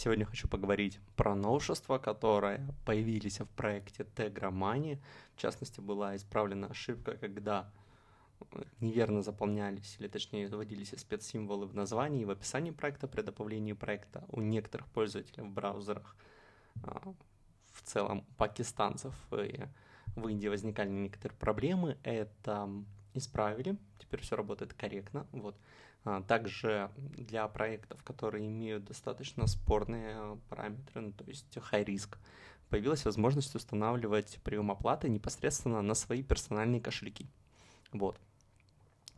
Сегодня хочу поговорить про новшества, которые появились в проекте Money. В частности, была исправлена ошибка, когда неверно заполнялись, или точнее вводились спецсимволы в названии и в описании проекта при добавлении проекта у некоторых пользователей в браузерах. А, в целом пакистанцев и в Индии возникали некоторые проблемы. Это исправили, теперь все работает корректно. Вот. А, также для проектов, которые имеют достаточно спорные параметры, ну, то есть high risk, появилась возможность устанавливать прием оплаты непосредственно на свои персональные кошельки. Вот.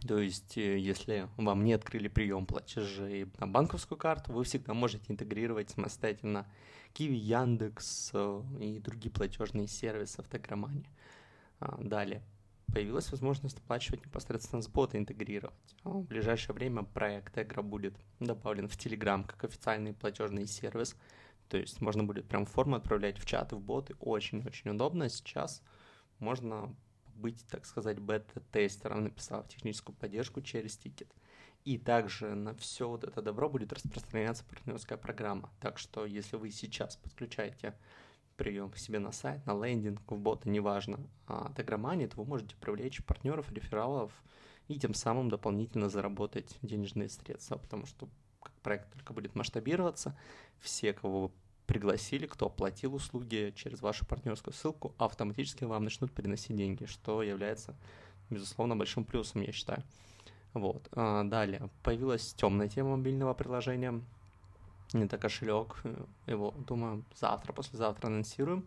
То есть, э, если вам не открыли прием платежей на банковскую карту, вы всегда можете интегрировать самостоятельно Kiwi, Яндекс э, и другие платежные сервисы в Тегромане. А, далее, появилась возможность оплачивать непосредственно с бота интегрировать. А, в ближайшее время проект Тегра будет добавлен в Telegram как официальный платежный сервис. То есть можно будет прям форму отправлять в чаты, в боты. Очень-очень удобно. Сейчас можно быть, так сказать, бета-тестером, написав техническую поддержку через тикет. И также на все вот это добро будет распространяться партнерская программа. Так что если вы сейчас подключаете прием к себе на сайт, на лендинг, в бота, неважно, а Тегромани, то вы можете привлечь партнеров, рефералов и тем самым дополнительно заработать денежные средства, потому что как проект только будет масштабироваться, все, кого вы пригласили, кто оплатил услуги через вашу партнерскую ссылку, автоматически вам начнут переносить деньги, что является, безусловно, большим плюсом, я считаю. Вот. А, далее. Появилась темная тема мобильного приложения – это кошелек, его, думаю, завтра, послезавтра анонсируем.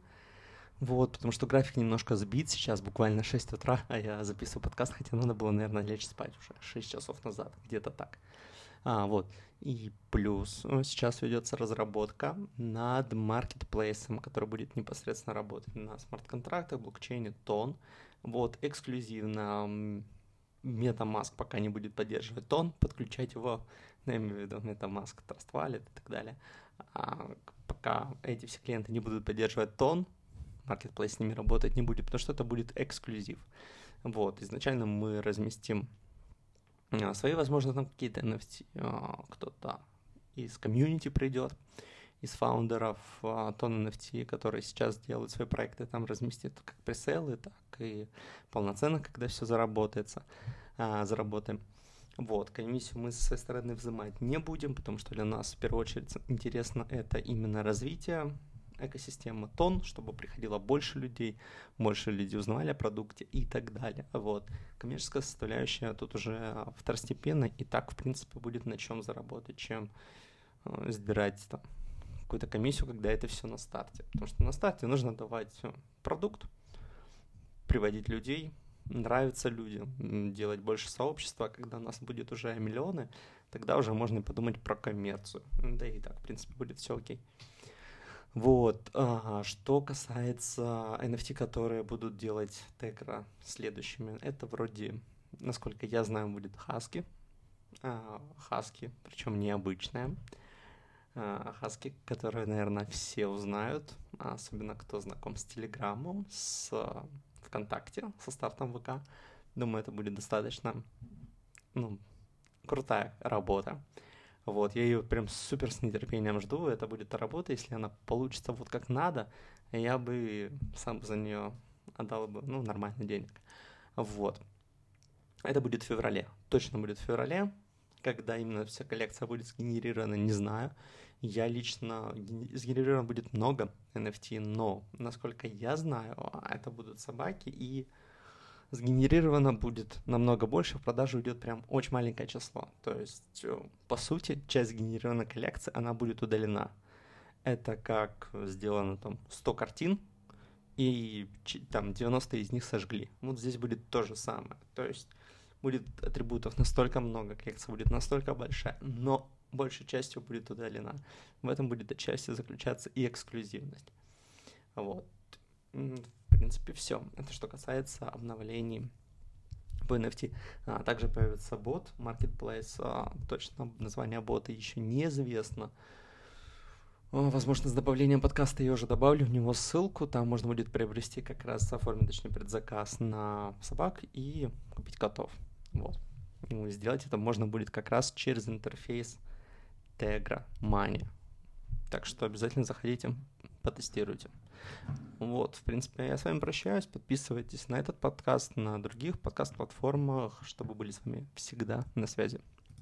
Вот, потому что график немножко сбит, сейчас буквально 6 утра, а я записываю подкаст, хотя надо было, наверное, лечь спать уже 6 часов назад, где-то так. А, вот. И плюс э, сейчас ведется разработка над маркетплейсом, который будет непосредственно работать на смарт-контрактах, блокчейне, тон. Вот, эксклюзивно MetaMask пока не будет поддерживать тон, подключать его я имею в виду MetaMask, Trust Wallet и так далее. А пока эти все клиенты не будут поддерживать тон, Marketplace с ними работать не будет, потому что это будет эксклюзив. Вот, изначально мы разместим а, свои, возможно, там какие-то NFT, а, кто-то из комьюнити придет, из фаундеров а, тон NFT, которые сейчас делают свои проекты, там разместит как пресейлы, так и полноценно, когда все заработается, заработаем. Вот, комиссию мы со своей стороны взимать не будем, потому что для нас в первую очередь интересно это именно развитие экосистемы тон, чтобы приходило больше людей, больше людей узнавали о продукте и так далее. Вот. Коммерческая составляющая тут уже второстепенная, и так, в принципе, будет на чем заработать, чем э, сбирать там какую-то комиссию, когда это все на старте. Потому что на старте нужно давать э, продукт, приводить людей, нравится людям, делать больше сообщества, когда у нас будет уже миллионы, тогда уже можно подумать про коммерцию. Да и так, в принципе, будет все окей. Вот, а, что касается NFT, которые будут делать Текра следующими, это вроде, насколько я знаю, будет Хаски. Хаски, причем необычная. Хаски, которые, наверное, все узнают, особенно кто знаком с Телеграмом, с ВКонтакте со стартом ВК. Думаю, это будет достаточно, ну, крутая работа. Вот, я ее прям супер с нетерпением жду. Это будет работа, если она получится вот как надо, я бы сам за нее отдал бы, ну, нормально денег. Вот. Это будет в феврале. Точно будет в феврале. Когда именно вся коллекция будет сгенерирована, не знаю. Я лично... Сгенерировано будет много NFT, но, насколько я знаю, это будут собаки, и сгенерировано будет намного больше, в продажу идет прям очень маленькое число. То есть, э, по сути, часть сгенерированной коллекции, она будет удалена. Это как сделано там 100 картин, и там 90 из них сожгли. Вот здесь будет то же самое. То есть будет атрибутов настолько много, коллекция будет настолько большая, но большей частью будет удалена. В этом будет отчасти заключаться и эксклюзивность. Вот. В принципе, все. Это что касается обновлений по NFT. А, также появится бот, Marketplace. А, точно название бота еще неизвестно. Возможно, с добавлением подкаста я уже добавлю в него ссылку. Там можно будет приобрести как раз оформить, точнее, предзаказ на собак и купить котов. Вот. И сделать это можно будет как раз через интерфейс Tegra Money. Так что обязательно заходите, потестируйте. Вот, в принципе, я с вами прощаюсь. Подписывайтесь на этот подкаст, на других подкаст-платформах, чтобы были с вами всегда на связи.